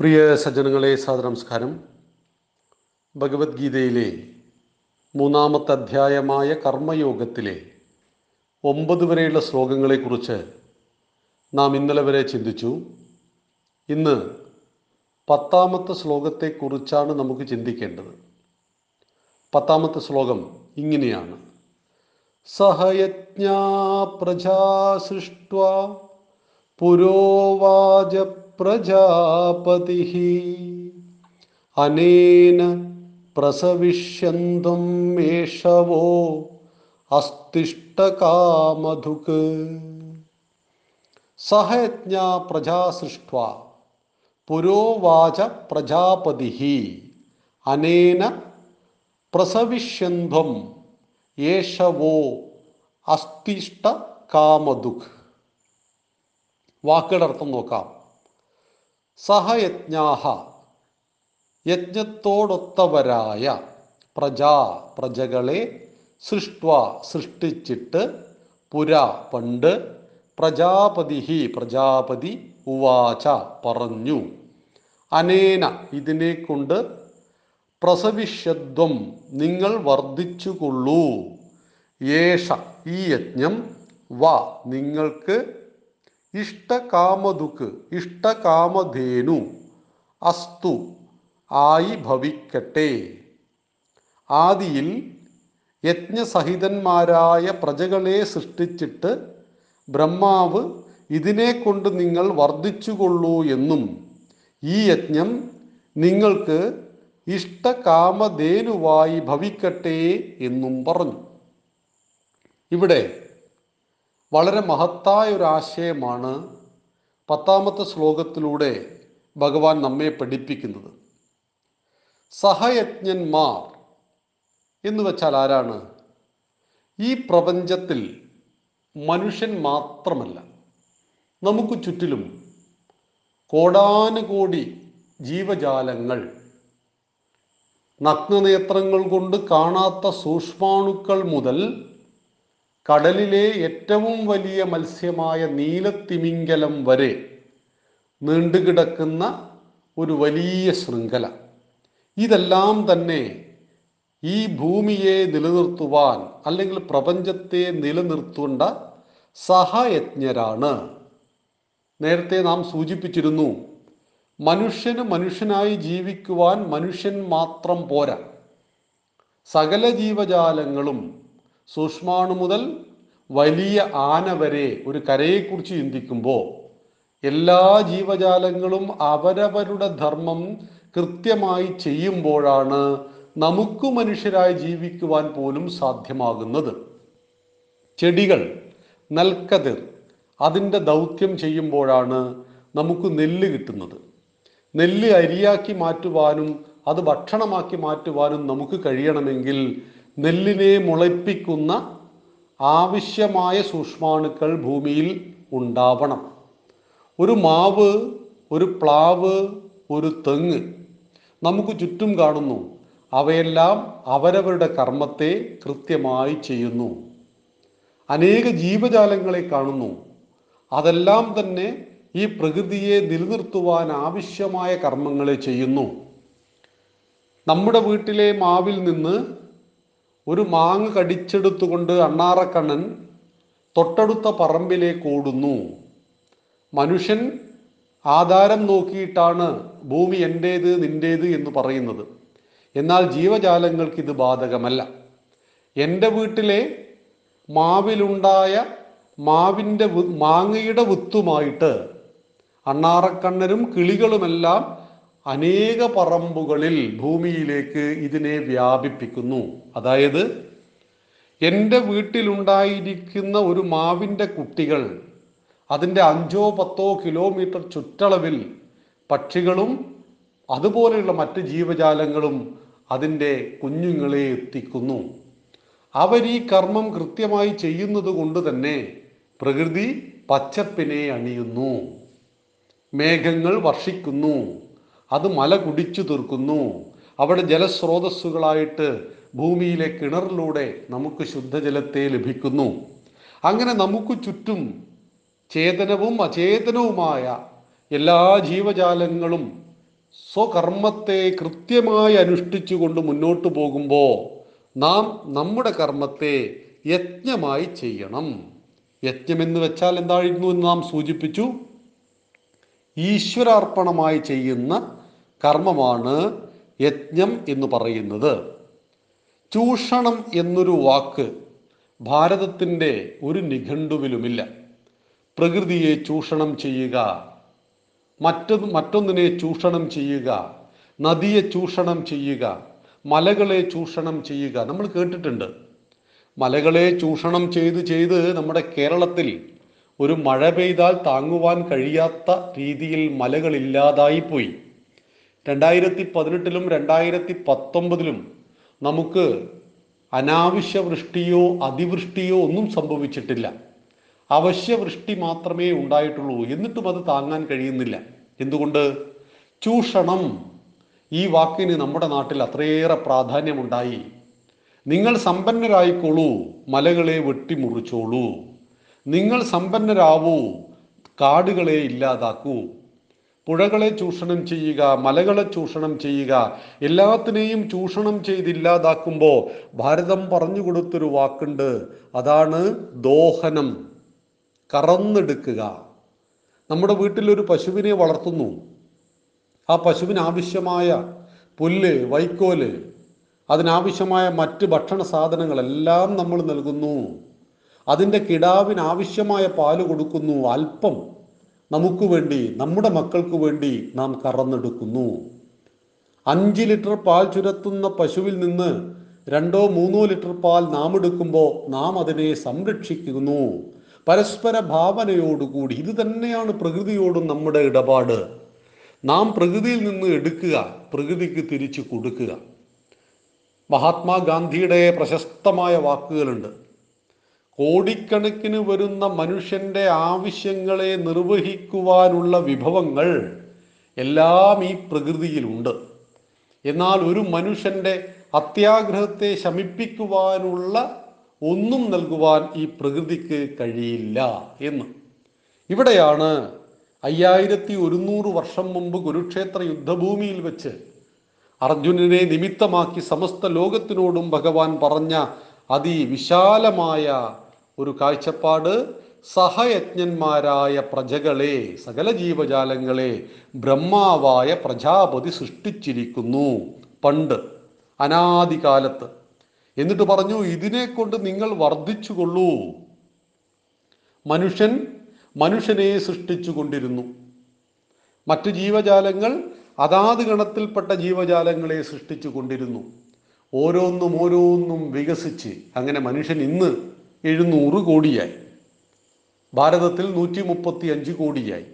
പ്രിയ സജ്ജനങ്ങളെ സാദനമസ്കാരം ഭഗവത്ഗീതയിലെ മൂന്നാമത്തെ അധ്യായമായ കർമ്മയോഗത്തിലെ ഒമ്പത് വരെയുള്ള ശ്ലോകങ്ങളെക്കുറിച്ച് നാം ഇന്നലെ വരെ ചിന്തിച്ചു. ഇന്ന് പത്താമത്തെ ശ്ലോകത്തെക്കുറിച്ചാണ് നമുക്ക് ചിന്തിക്കേണ്ടത്. പത്താമത്തെ ശ്ലോകം ഇങ്ങനെയാണ്. സഹയജ്ഞാ പ്രജാ സൃഷ്ട പുരോവാച പ്രജാപതി. അനേന പ്രസവിഷ്യന്തും മേഷവോ അസ്തിഷ്ടകാമധുക്. സഹയജ്ഞ പ്രജാസൃഷ്ട പുരോവാച പ്രജാപതി. അനേന പ്രസവിഷ്യന്ധ്വം യേശവോ അസ്തിഷ്ട കാമദുഃഖ് വാക്കുകളുടെ അർത്ഥം നോക്കാം. സഹയജ്ഞാഹ യജ്ഞത്തോടൊത്തവരായ പ്രജാ പ്രജകളെ സൃഷ്ട്വ സൃഷ്ടിച്ചിട്ട് പുര പണ്ട് പ്രജാപതി പ്രജാപതി ഉവാച പറഞ്ഞു. അനേന ഇതിനെ കൊണ്ട് പ്രസവിഷ്യത്വം നിങ്ങൾ വർദ്ധിച്ചുകൊള്ളൂ. യേഷ ഈ യജ്ഞം വ നിങ്ങൾക്ക് ഇഷ്ടകാമതുക്ക് ഇഷ്ടകാമധേനു അസ്തു ആയി ഭവിക്കട്ടെ. ആദിയിൽ യജ്ഞസഹിതന്മാരായ പ്രജകളെ സൃഷ്ടിച്ചിട്ട് ബ്രഹ്മാവ് ഇതിനെ കൊണ്ട് നിങ്ങൾ വർദ്ധിച്ചുകൊള്ളൂ എന്നും ഈ യജ്ഞം നിങ്ങൾക്ക് ഇഷ്ടകാമധേനുവായി ഭവിക്കട്ടെ എന്നും പറഞ്ഞു. ഇവിടെ വളരെ മഹത്തായ ഒരു ആശയമാണ് പത്താമത്തെ ശ്ലോകത്തിലൂടെ ഭഗവാൻ നമ്മെ പഠിപ്പിക്കുന്നത്. സഹയജ്ഞന്മാർ എന്ന് വെച്ചാൽ ആരാണ്? ഈ പ്രപഞ്ചത്തിൽ മനുഷ്യൻ മാത്രമല്ല. നമുക്ക് ചുറ്റിലും കോടാനുകോടി ജീവജാലങ്ങൾ നഗ്നനേത്രങ്ങൾ കൊണ്ട് കാണാത്ത സൂക്ഷ്മാണുക്കൾ മുതൽ കടലിലെ ഏറ്റവും വലിയ മത്സ്യമായ നീലത്തിമിംഗലം വരെ നീണ്ടുകിടക്കുന്ന ഒരു വലിയ ശൃംഖല. ഇതെല്ലാം തന്നെ ഈ ഭൂമിയെ നിലനിർത്തുവാൻ അല്ലെങ്കിൽ പ്രപഞ്ചത്തെ നിലനിർത്തേണ്ട സഹയജ്ഞരാണ്. നേരത്തെ നാം സൂചിപ്പിച്ചിരുന്നു മനുഷ്യന് മനുഷ്യനായി ജീവിക്കുവാൻ മനുഷ്യൻ മാത്രം പോരാ. സകല ജീവജാലങ്ങളും സൂക്ഷ്മാണു മുതൽ വലിയ ആന വരെ ഒരു കരയെക്കുറിച്ച് ചിന്തിക്കുമ്പോൾ എല്ലാ ജീവജാലങ്ങളും അവരവരുടെ ധർമ്മം കൃത്യമായി ചെയ്യുമ്പോഴാണ് നമുക്ക് മനുഷ്യരായി ജീവിക്കുവാൻ പോലും സാധ്യമാകുന്നത്. ചെടികൾ നെൽക്കതിർ അതിന്റെ ദൗത്യം ചെയ്യുമ്പോഴാണ് നമുക്ക് നെല്ല് കിട്ടുന്നത്. നെല്ല് അരിയാക്കി മാറ്റുവാനും അത് ഭക്ഷണമാക്കി മാറ്റുവാനും നമുക്ക് കഴിയണമെങ്കിൽ നെല്ലിനെ മുളപ്പിക്കുന്ന ആവശ്യമായ സൂക്ഷ്മാണുക്കൾ ഭൂമിയിൽ ഉണ്ടാവണം. ഒരു മാവ് ഒരു പ്ലാവ് ഒരു തെങ്ങ് നമുക്ക് ചുറ്റും കാണുന്നു. അവയെല്ലാം അവരവരുടെ കർമ്മത്തെ കൃത്യമായി ചെയ്യുന്നു. അനേക ജീവജാലങ്ങളെ കാണുന്നു. അതെല്ലാം തന്നെ ഈ പ്രകൃതിയെ നിലനിർത്തുവാൻ ആവശ്യമായ കർമ്മങ്ങളെ ചെയ്യുന്നു. നമ്മുടെ വീട്ടിലെ മാവിൽ നിന്ന് ഒരു മാങ്ങ കടിച്ചെടുത്തുകൊണ്ട് അണ്ണാറക്കണ്ണൻ തൊട്ടടുത്ത പറമ്പിലേക്ക് ഓടുന്നു മനുഷ്യൻ ആധാരം നോക്കിയിട്ടാണ് ഭൂമി എന്റേത് നിന്റേത് എന്ന് പറയുന്നത്. എന്നാൽ ജീവജാലങ്ങൾക്ക് ഇത് ബാധകമല്ല. എന്റെ വീട്ടിലെ മാവിലുണ്ടായ മാവിന്റെ മാങ്ങയുടെ വിത്തുമായിട്ട് അണ്ണാറക്കണ്ണനും കിളികളുമെല്ലാം അനേക പറമ്പുകളിൽ ഭൂമിയിലേക്ക് ഇതിനെ വ്യാപിപ്പിക്കുന്നു. അതായത് എന്റെ വീട്ടിലുണ്ടായിരിക്കുന്ന ഒരു മാവിന്റെ കുട്ടികൾ അതിന്റെ അഞ്ചോ പത്തോ കിലോമീറ്റർ ചുറ്റളവിൽ പക്ഷികളും അതുപോലെയുള്ള മറ്റ് ജീവജാലങ്ങളും അതിന്റെ കുഞ്ഞുങ്ങളെ എത്തിക്കുന്നു. അവർ ഈ കർമ്മം കൃത്യമായി ചെയ്യുന്നത് കൊണ്ട് തന്നെ പ്രകൃതി പച്ചപ്പിനെ അണിയുന്നു. മേഘങ്ങൾ വർഷിക്കുന്നു. അത് മല കുടിച്ചു തീർക്കുന്നു. അവിടെ ജലസ്രോതസ്സുകളായിട്ട് ഭൂമിയിലെ കിണറിലൂടെ നമുക്ക് ശുദ്ധജലത്തെ ലഭിക്കുന്നു. അങ്ങനെ നമുക്ക് ചുറ്റും ചേതനവും അചേതനവുമായ എല്ലാ ജീവജാലങ്ങളും സ്വകർമ്മത്തെ കൃത്യമായി അനുഷ്ഠിച്ചുകൊണ്ട് മുന്നോട്ട് പോകുമ്പോൾ നാം നമ്മുടെ കർമ്മത്തെ യജ്ഞമായി ചെയ്യണം. യജ്ഞമെന്ന് വെച്ചാൽ എന്തായിരുന്നു എന്ന് നാം സൂചിപ്പിച്ചു? ഈശ്വരാർപ്പണമായി ചെയ്യുന്ന കർമ്മമാണ് യജ്ഞം എന്ന് പറയുന്നത്. ചൂഷണം എന്നൊരു വാക്ക് ഭാരതത്തിന്റെ ഒരു നിഘണ്ടുവിലുമില്ല. പ്രകൃതിയെ ചൂഷണം ചെയ്യുക മറ്റത് മറ്റൊന്നിനെ ചൂഷണം ചെയ്യുക നദിയെ ചൂഷണം ചെയ്യുക മലകളെ ചൂഷണം ചെയ്യുക നമ്മൾ കേട്ടിട്ടുണ്ട്. മലകളെ ചൂഷണം ചെയ്ത് ചെയ്ത് നമ്മുടെ കേരളത്തിൽ ഒരു മഴ പെയ്താൽ താങ്ങുവാൻ കഴിയാത്ത രീതിയിൽ മലകൾ ഇല്ലാതായിപ്പോയി. രണ്ടായിരത്തി പതിനെട്ടിലും രണ്ടായിരത്തി പത്തൊമ്പതിലും നമുക്ക് അനാവശ്യ വൃഷ്ടിയോ അതിവൃഷ്ടിയോ ഒന്നും സംഭവിച്ചിട്ടില്ല. അവശ്യ വൃഷ്ടി മാത്രമേ ഉണ്ടായിട്ടുള്ളൂ. എന്നിട്ടും അത് താങ്ങാൻ കഴിയുന്നില്ല. എന്തുകൊണ്ട്? ചൂഷണം ഈ വാക്കിന് നമ്മുടെ നാട്ടിൽ അത്രയേറെ പ്രാധാന്യമുണ്ടായി. നിങ്ങൾ സമ്പന്നരായിക്കോളൂ മലകളെ വെട്ടിമുറിച്ചോളൂ. നിങ്ങൾ സമ്പന്നരാവൂ കാടുകളെ ഇല്ലാതാക്കൂ. പുഴകളെ ചൂഷണം ചെയ്യുക മലകളെ ചൂഷണം ചെയ്യുക എല്ലാത്തിനെയും ചൂഷണം ചെയ്തില്ലാതാക്കുമ്പോൾ ഭാരതം പറഞ്ഞു കൊടുത്തൊരു വാക്കുണ്ട്. അതാണ് ദോഹനം. കറന്നെടുക്കുക. നമ്മുടെ വീട്ടിലൊരു പശുവിനെ വളർത്തുന്നു. ആ പശുവിന് ആവശ്യമായ പുല്ല് വൈക്കോൽ അതിനാവശ്യമായ മറ്റ് ഭക്ഷണ സാധനങ്ങളെല്ലാം നമ്മൾ നൽകുന്നു. അതിന്റെ കിടാവിന് ആവശ്യമായ പാൽ കൊടുക്കുന്നു. അല്പം നമുക്ക് വേണ്ടി നമ്മുടെ മക്കൾക്ക് വേണ്ടി നാം കറന്നെടുക്കുന്നു. അഞ്ച് ലിറ്റർ പാൽ ചുരത്തുന്ന പശുവിൽ നിന്ന് രണ്ടോ മൂന്നോ ലിറ്റർ പാൽ നാം എടുക്കുമ്പോൾ നാം അതിനെ സംരക്ഷിക്കുന്നു. പരസ്പര ഭാവനയോടുകൂടി ഇത് തന്നെയാണ് പ്രകൃതിയോടും നമ്മുടെ ഇടപാട്. നാം പ്രകൃതിയിൽ നിന്ന് എടുക്കുക പ്രകൃതിക്ക് തിരിച്ചു കൊടുക്കുക. മഹാത്മാഗാന്ധിയുടെ പ്രശസ്തമായ വാക്കുകളുണ്ട്. കോടിക്കണക്കിന് വരുന്ന മനുഷ്യന്റെ ആവശ്യങ്ങളെ നിർവഹിക്കുവാനുള്ള വിഭവങ്ങൾ എല്ലാം ഈ പ്രകൃതിയിലുണ്ട്. എന്നാൽ ഒരു മനുഷ്യന്റെ അത്യാഗ്രഹത്തെ ശമിപ്പിക്കുവാനുള്ള ഒന്നും നൽകുവാൻ ഈ പ്രകൃതിക്ക് കഴിയില്ല എന്ന്. ഇവിടെയാണ് അയ്യായിരത്തി ഒരുന്നൂറ് വർഷം മുമ്പ് കുരുക്ഷേത്ര യുദ്ധഭൂമിയിൽ വെച്ച് അർജുനനെ നിമിത്തമാക്കി സമസ്ത ലോകത്തിനോടും ഭഗവാൻ പറഞ്ഞ അതിവിശാലമായ ഒരു കാഴ്ചപ്പാട് സഹയജ്ഞന്മാരായ പ്രജകളെ സകല ജീവജാലങ്ങളെ ബ്രഹ്മാവായ പ്രജാപതി സൃഷ്ടിച്ചിരിക്കുന്നു പണ്ട് അനാദികാലത്ത്. എന്നിട്ട് പറഞ്ഞു ഇതിനെ കൊണ്ട് നിങ്ങൾ വർദ്ധിച്ചുകൊള്ളൂ. മനുഷ്യൻ മനുഷ്യനെ സൃഷ്ടിച്ചു കൊണ്ടിരുന്നു മറ്റു ജീവജാലങ്ങൾ അതാത് ഗണത്തിൽപ്പെട്ട ജീവജാലങ്ങളെ സൃഷ്ടിച്ചു കൊണ്ടിരുന്നു ഓരോന്നും ഓരോന്നും വികസിച്ച് അങ്ങനെ മനുഷ്യൻ ഇന്ന് എഴുന്നൂറ് കോടിയായി. ഭാരതത്തിൽ നൂറ്റി മുപ്പത്തി അഞ്ച് കോടിയായി.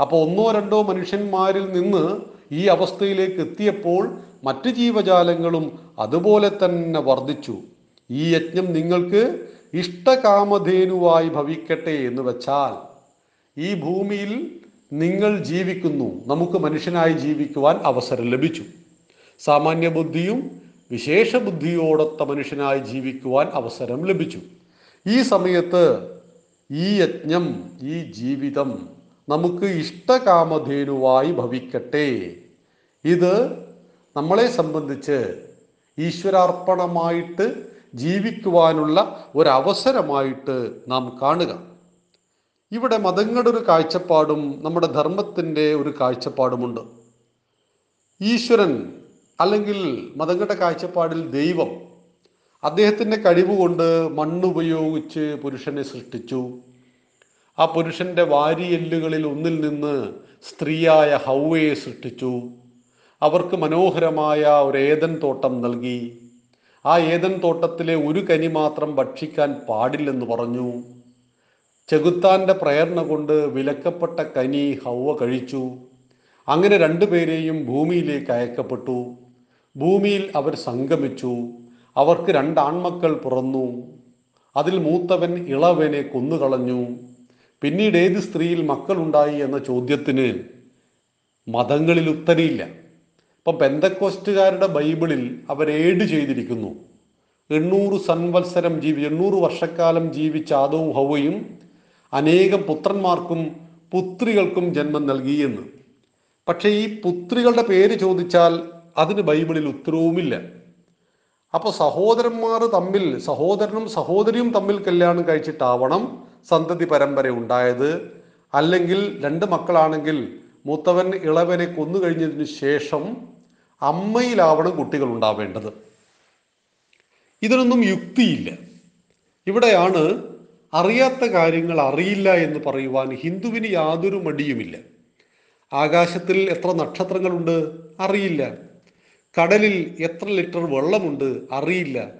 അപ്പോൾ ഒന്നോ രണ്ടോ മനുഷ്യന്മാരിൽ നിന്ന് ഈ അവസ്ഥയിലേക്ക് എത്തിയപ്പോൾ മറ്റ് ജീവജാലങ്ങളും അതുപോലെ തന്നെ വർദ്ധിച്ചു. ഈ യജ്ഞം നിങ്ങൾക്ക് ഇഷ്ടകാമധേനുവായി ഭവിക്കട്ടെ എന്ന് വെച്ചാൽ ഈ ഭൂമിയിൽ നിങ്ങൾ ജീവിക്കുന്നു. നമുക്ക് മനുഷ്യനായി ജീവിക്കുവാൻ അവസരം ലഭിച്ചു. സാമാന്യ ബുദ്ധിയും വിശേഷ ബുദ്ധിയോടൊത്ത മനുഷ്യനായി ജീവിക്കുവാൻ അവസരം ലഭിച്ചു. ഈ സമയത്ത് ഈ യജ്ഞം ഈ ജീവിതം നമുക്ക് ഇഷ്ടകാമധേനുവായി ഭവിക്കട്ടെ. ഇത് നമ്മളെ സംബന്ധിച്ച് ഈശ്വരാർപ്പണമായിട്ട് ജീവിക്കുവാനുള്ള ഒരവസരമായിട്ട് നാം കാണുക. ഇവിടെ മതങ്ങളുടെ ഒരു കാഴ്ചപ്പാടും നമ്മുടെ ധർമ്മത്തിന്റെ ഒരു കാഴ്ചപ്പാടുമുണ്ട്. ഈശ്വരൻ അല്ലെങ്കിൽ മതങ്ങളുടെ കാഴ്ചപ്പാടിൽ ദൈവം അദ്ദേഹത്തിന്റെ കഴിവ് കൊണ്ട് മണ്ണുപയോഗിച്ച് പുരുഷനെ സൃഷ്ടിച്ചു. ആ പുരുഷന്റെ വാരിയെല്ലുകളിൽ ഒന്നിൽ നിന്ന് സ്ത്രീയായ ഹൗവയെ സൃഷ്ടിച്ചു. അവർക്ക് മനോഹരമായ ഒരു ഏതൻ തോട്ടം നൽകി. ആ ഏതൻ തോട്ടത്തിലെ ഒരു കനി മാത്രം ഭക്ഷിക്കാൻ പാടില്ലെന്ന് പറഞ്ഞു. ചെകുത്താന്റെ പ്രേരണ കൊണ്ട് വിലക്കപ്പെട്ട കനി ഹൗവ കഴിച്ചു. അങ്ങനെ രണ്ടുപേരെയും ഭൂമിയിലേക്ക് അയക്കപ്പെട്ടു. ഭൂമിയിൽ അവർ സംഗമിച്ചു. അവർക്ക് രണ്ടാൺമക്കൾ പിറന്നു. അതിൽ മൂത്തവൻ ഇളവനെ കൊന്നുകളഞ്ഞു. പിന്നീട് ഏത് സ്ത്രീയിൽ മക്കളുണ്ടായി എന്ന ചോദ്യത്തിന് മതങ്ങളിൽ ഉത്തരയില്ല. ഇപ്പം പെന്തക്കോസ്റ്റുകാരുടെ ബൈബിളിൽ അവർ ഏഡ് ചെയ്തിരിക്കുന്നു. എണ്ണൂറ് സംവത്സരം ജീവി എണ്ണൂറ് വർഷക്കാലം ജീവിച്ച ആദവും ഹവയും അനേകം പുത്രന്മാർക്കും പുത്രികൾക്കും ജന്മം നൽകിയെന്ന് പക്ഷേ ഈ പുത്രികളുടെ പേര് ചോദിച്ചാൽ അതിന് ബൈബിളിൽ ഉത്തരവുമില്ല. അപ്പോൾ സഹോദരന്മാർ തമ്മിൽ സഹോദരനും സഹോദരിയും തമ്മിൽ കല്യാണം കഴിച്ചിട്ടാവണം സന്തതി പരമ്പര ഉണ്ടായത്. അല്ലെങ്കിൽ രണ്ട് മക്കളാണെങ്കിൽ മൂത്തവൻ ഇളവനെ കൊന്നു കഴിഞ്ഞതിന് ശേഷം അമ്മയിലാവണം കുട്ടികൾ ഉണ്ടാവേണ്ടത്. ഇതിനൊന്നും യുക്തിയില്ല. ഇവിടെയാണ് അറിയാത്ത കാര്യങ്ങൾ അറിയില്ല എന്ന് പറയുവാൻ ഹിന്ദുവിന് യാതൊരു മടിയുമില്ല. ആകാശത്തിൽ എത്ര നക്ഷത്രങ്ങളുണ്ട്? അറിയില്ല. കടലിൽ എത്ര ലിറ്റർ വെള്ളമുണ്ട് അറിയില്ല.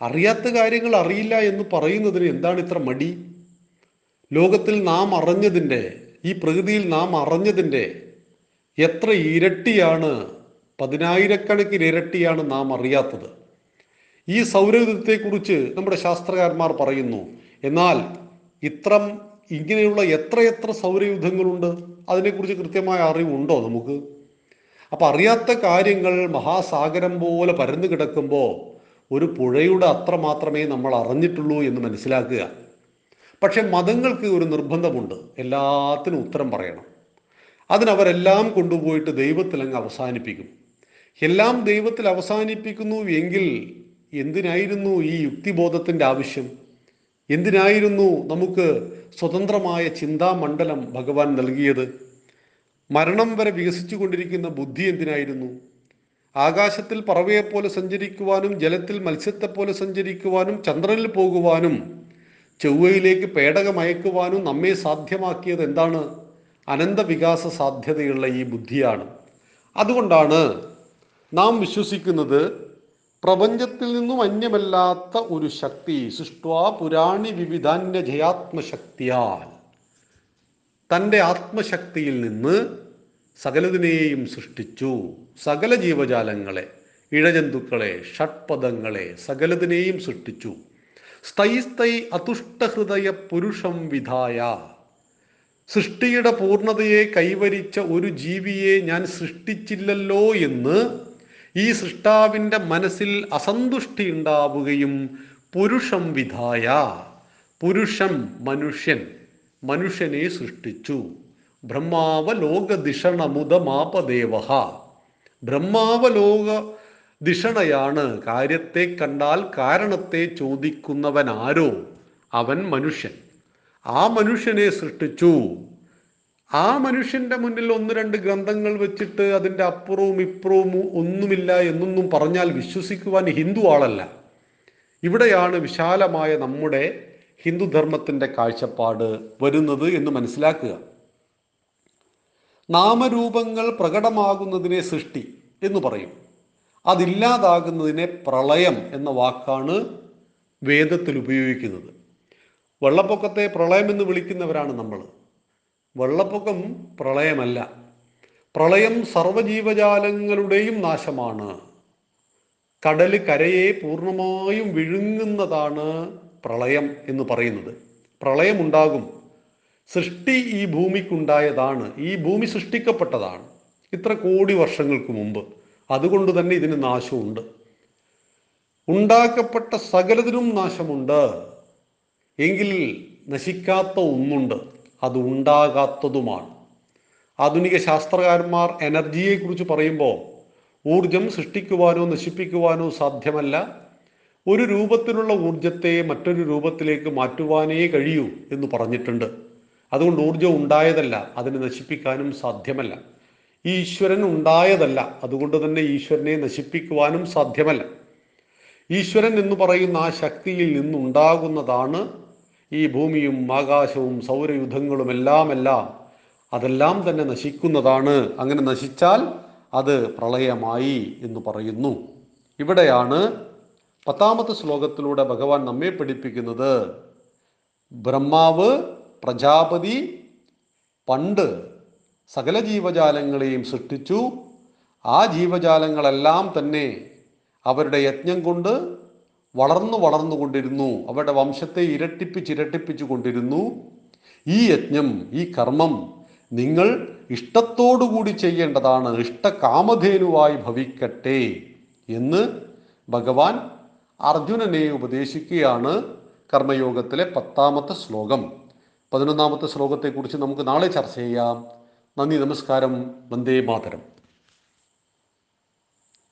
അറിയാത്ത കാര്യങ്ങൾ അറിയില്ല എന്ന് പറയുന്നതിന് എന്താണ് ഇത്ര മടി? ലോകത്തിൽ നാം അറിഞ്ഞതിന്റെ ഈ പ്രകൃതിയിൽ നാം അറിഞ്ഞതിന്റെ എത്ര ഇരട്ടിയാണ് പതിനായിരക്കണക്കിന് ഇരട്ടിയാണ് നാം അറിയാത്തത്. ഈ സൗരയുധത്തെക്കുറിച്ച് നമ്മുടെ ശാസ്ത്രകാരന്മാർ പറയുന്നു എന്നാൽ ഇത്രം ഇങ്ങനെയുള്ള എത്രയെത്ര സൗരയുദ്ധങ്ങളുണ്ട്? അതിനെക്കുറിച്ച് കൃത്യമായ അറിവുണ്ടോ നമുക്ക്? അപ്പം അറിയാത്ത കാര്യങ്ങൾ മഹാസാഗരം പോലെ പരന്നു കിടക്കുമ്പോൾ ഒരു പുഴയുടെ അത്ര മാത്രമേ നമ്മൾ അറിഞ്ഞിട്ടുള്ളൂ എന്ന് മനസ്സിലാക്കുക. പക്ഷെ മതങ്ങൾക്ക് ഒരു നിർബന്ധമുണ്ട്. എല്ലാത്തിനും ഉത്തരം പറയണം. അതിനവരെല്ലാം കൊണ്ടുപോയിട്ട് ദൈവത്തിൽ അങ്ങ് അവസാനിപ്പിക്കും. എല്ലാം ദൈവത്തിൽ അവസാനിപ്പിക്കുന്നു എങ്കിൽ എന്തിനായിരുന്നു ഈ യുക്തിബോധത്തിന്റെ ആവശ്യം? എന്തിനായിരുന്നു നമുക്ക് സ്വതന്ത്രമായ ചിന്താമണ്ഡലം ഭഗവാൻ നൽകിയത്? മരണം വരെ വികസിച്ചു കൊണ്ടിരിക്കുന്ന ബുദ്ധി എന്തിനായിരുന്നു? ആകാശത്തിൽ പറവയെപ്പോലെ സഞ്ചരിക്കുവാനും ജലത്തിൽ മത്സ്യത്തെപ്പോലെ സഞ്ചരിക്കുവാനും ചന്ദ്രനിൽ പോകുവാനും ചൊവ്വയിലേക്ക് പേടകമയക്കുവാനും നമ്മെ സാധ്യമാക്കിയത് എന്താണ്? അനന്തവികാസ സാധ്യതയുള്ള ഈ ബുദ്ധിയാണ്. അതുകൊണ്ടാണ് നാം വിശ്വസിക്കുന്നത് പ്രപഞ്ചത്തിൽ നിന്നും അന്യമല്ലാത്ത ഒരു ശക്തി സൃഷ്ട്വാ പുരാണി വിവിധാന്യ ജയാത്മശക്തിയാൽ തന്റെ ആത്മശക്തിയിൽ നിന്ന് സകലതിനെയും സൃഷ്ടിച്ചു. സകല ജീവജാലങ്ങളെ ഇഴജന്തുക്കളെ ഷഡ്പദങ്ങളെ സകലതിനെയും സൃഷ്ടിച്ചു. സ്തൈ സ്തൈ അതുഷ്ടഹൃദയ പുരുഷം വിധായ. സൃഷ്ടിയുടെ പൂർണതയെ കൈവരിച്ച ഒരു ജീവിയെ ഞാൻ സൃഷ്ടിച്ചില്ലല്ലോ എന്ന് ഈ സൃഷ്ടാവിന്റെ മനസ്സിൽ അസന്തുഷ്ടി ഉണ്ടാവുകയും പുരുഷം വിധായ. പുരുഷം മനുഷ്യൻ. മനുഷ്യനെ സൃഷ്ടിച്ചു. ബ്രഹ്മാവലോകദിഷണമുദമാപദേവ ബ്രഹ്മാവലോക ദിഷണയാണ് കാര്യത്തെ കണ്ടാൽ കാരണത്തെ ചോദിക്കുന്നവനാരോ? അവൻ മനുഷ്യൻ. ആ മനുഷ്യനെ സൃഷ്ടിച്ചു. ആ മനുഷ്യന്റെ മുന്നിൽ ഒന്ന് രണ്ട് ഗ്രന്ഥങ്ങൾ വെച്ചിട്ട് അതിന്റെ അപ്പുറവും ഇപ്പുറവും ഒന്നുമില്ല എന്നൊന്നും പറഞ്ഞാൽ വിശ്വസിക്കുവാൻ ഹിന്ദു ആളല്ല. ഇവിടെയാണ് വിശാലമായ നമ്മുടെ ഹിന്ദുധർമ്മത്തിന്റെ കാഴ്ചപ്പാട് വരുന്നത് എന്ന് മനസ്സിലാക്കുക. നാമരൂപങ്ങൾ പ്രകടമാകുന്നതിനെ സൃഷ്ടി എന്ന് പറയും. അതില്ലാതാകുന്നതിനെ പ്രളയം എന്ന വാക്കാണ് വേദത്തിൽ ഉപയോഗിക്കുന്നത്. വെള്ളപ്പൊക്കത്തെ പ്രളയം എന്ന് വിളിക്കുന്നവരാണ് നമ്മൾ. വെള്ളപ്പൊക്കം പ്രളയമല്ല. പ്രളയം സർവജീവജാലങ്ങളുടെയും നാശമാണ്. കടൽ കരയെ പൂർണമായും വിഴുങ്ങുന്നതാണ് പ്രളയം എന്ന് പറയുന്നത്. പ്രളയമുണ്ടാകും. സൃഷ്ടി ഈ ഭൂമിക്കുണ്ടായതാണ്. ഈ ഭൂമി സൃഷ്ടിക്കപ്പെട്ടതാണ്. ഇത്ര കോടി വർഷങ്ങൾക്ക് മുമ്പ്. അതുകൊണ്ട് തന്നെ ഇതിന് നാശമുണ്ട്. ഉണ്ടാക്കപ്പെട്ട സകലതിനും നാശമുണ്ട്. എങ്കിൽ നശിക്കാത്ത ഒന്നുണ്ട്. അത് ഉണ്ടാകാത്തതുമാണ്. ആധുനിക ശാസ്ത്രകാരന്മാർ എനർജിയെക്കുറിച്ച് പറയുമ്പോൾ ഊർജം സൃഷ്ടിക്കുവാനോ നശിപ്പിക്കുവാനോ സാധ്യമല്ല. ഒരു രൂപത്തിലുള്ള ഊർജത്തെ മറ്റൊരു രൂപത്തിലേക്ക് മാറ്റുവാനേ കഴിയൂ എന്ന് പറഞ്ഞിട്ടുണ്ട്. അതുകൊണ്ട് ഊർജം ഉണ്ടായതല്ല അതിനെ നശിപ്പിക്കാനും സാധ്യമല്ല. ഈശ്വരൻ ഉണ്ടായതല്ല അതുകൊണ്ട് തന്നെ ഈശ്വരനെ നശിപ്പിക്കുവാനും സാധ്യമല്ല. ഈശ്വരൻ എന്ന് പറയുന്ന ആ ശക്തിയിൽ നിന്നുണ്ടാകുന്നതാണ് ഈ ഭൂമിയും ആകാശവും സൗരയുധങ്ങളും എല്ലാം എല്ലാം അതെല്ലാം തന്നെ നശിക്കുന്നതാണ്. അങ്ങനെ നശിച്ചാൽ അത് പ്രളയമായി എന്ന് പറയുന്നു. ഇവിടെയാണ് പത്താമത്തെ ശ്ലോകത്തിലൂടെ ഭഗവാൻ നമ്മെ പഠിപ്പിക്കുന്നത് ബ്രഹ്മാവ് പ്രജാപതി പണ്ട് സകല ജീവജാലങ്ങളെയും സൃഷ്ടിച്ചു. ആ ജീവജാലങ്ങളെല്ലാം തന്നെ അവരുടെ യജ്ഞം കൊണ്ട് വളർന്നു വളർന്നു കൊണ്ടിരുന്നു. അവരുടെ വംശത്തെ ഇരട്ടിപ്പിച്ച് ഇരട്ടിപ്പിച്ചു കൊണ്ടിരുന്നു. ഈ യജ്ഞം ഈ കർമ്മം നിങ്ങൾ ഇഷ്ടത്തോടുകൂടി ചെയ്യേണ്ടതാണ്. ഇഷ്ടകാമധേനുവായി ഭവിക്കട്ടെ എന്ന് ഭഗവാൻ അർജുനനെ ഉപദേശിക്കുകയാണ് കർമ്മയോഗത്തിലെ പത്താമത്തെ ശ്ലോകം. പതിനൊന്നാമത്തെ ശ്ലോകത്തെക്കുറിച്ച് നമുക്ക് നാളെ ചർച്ച ചെയ്യാം. നന്ദി നമസ്കാരം. വന്ദേ മാതരം.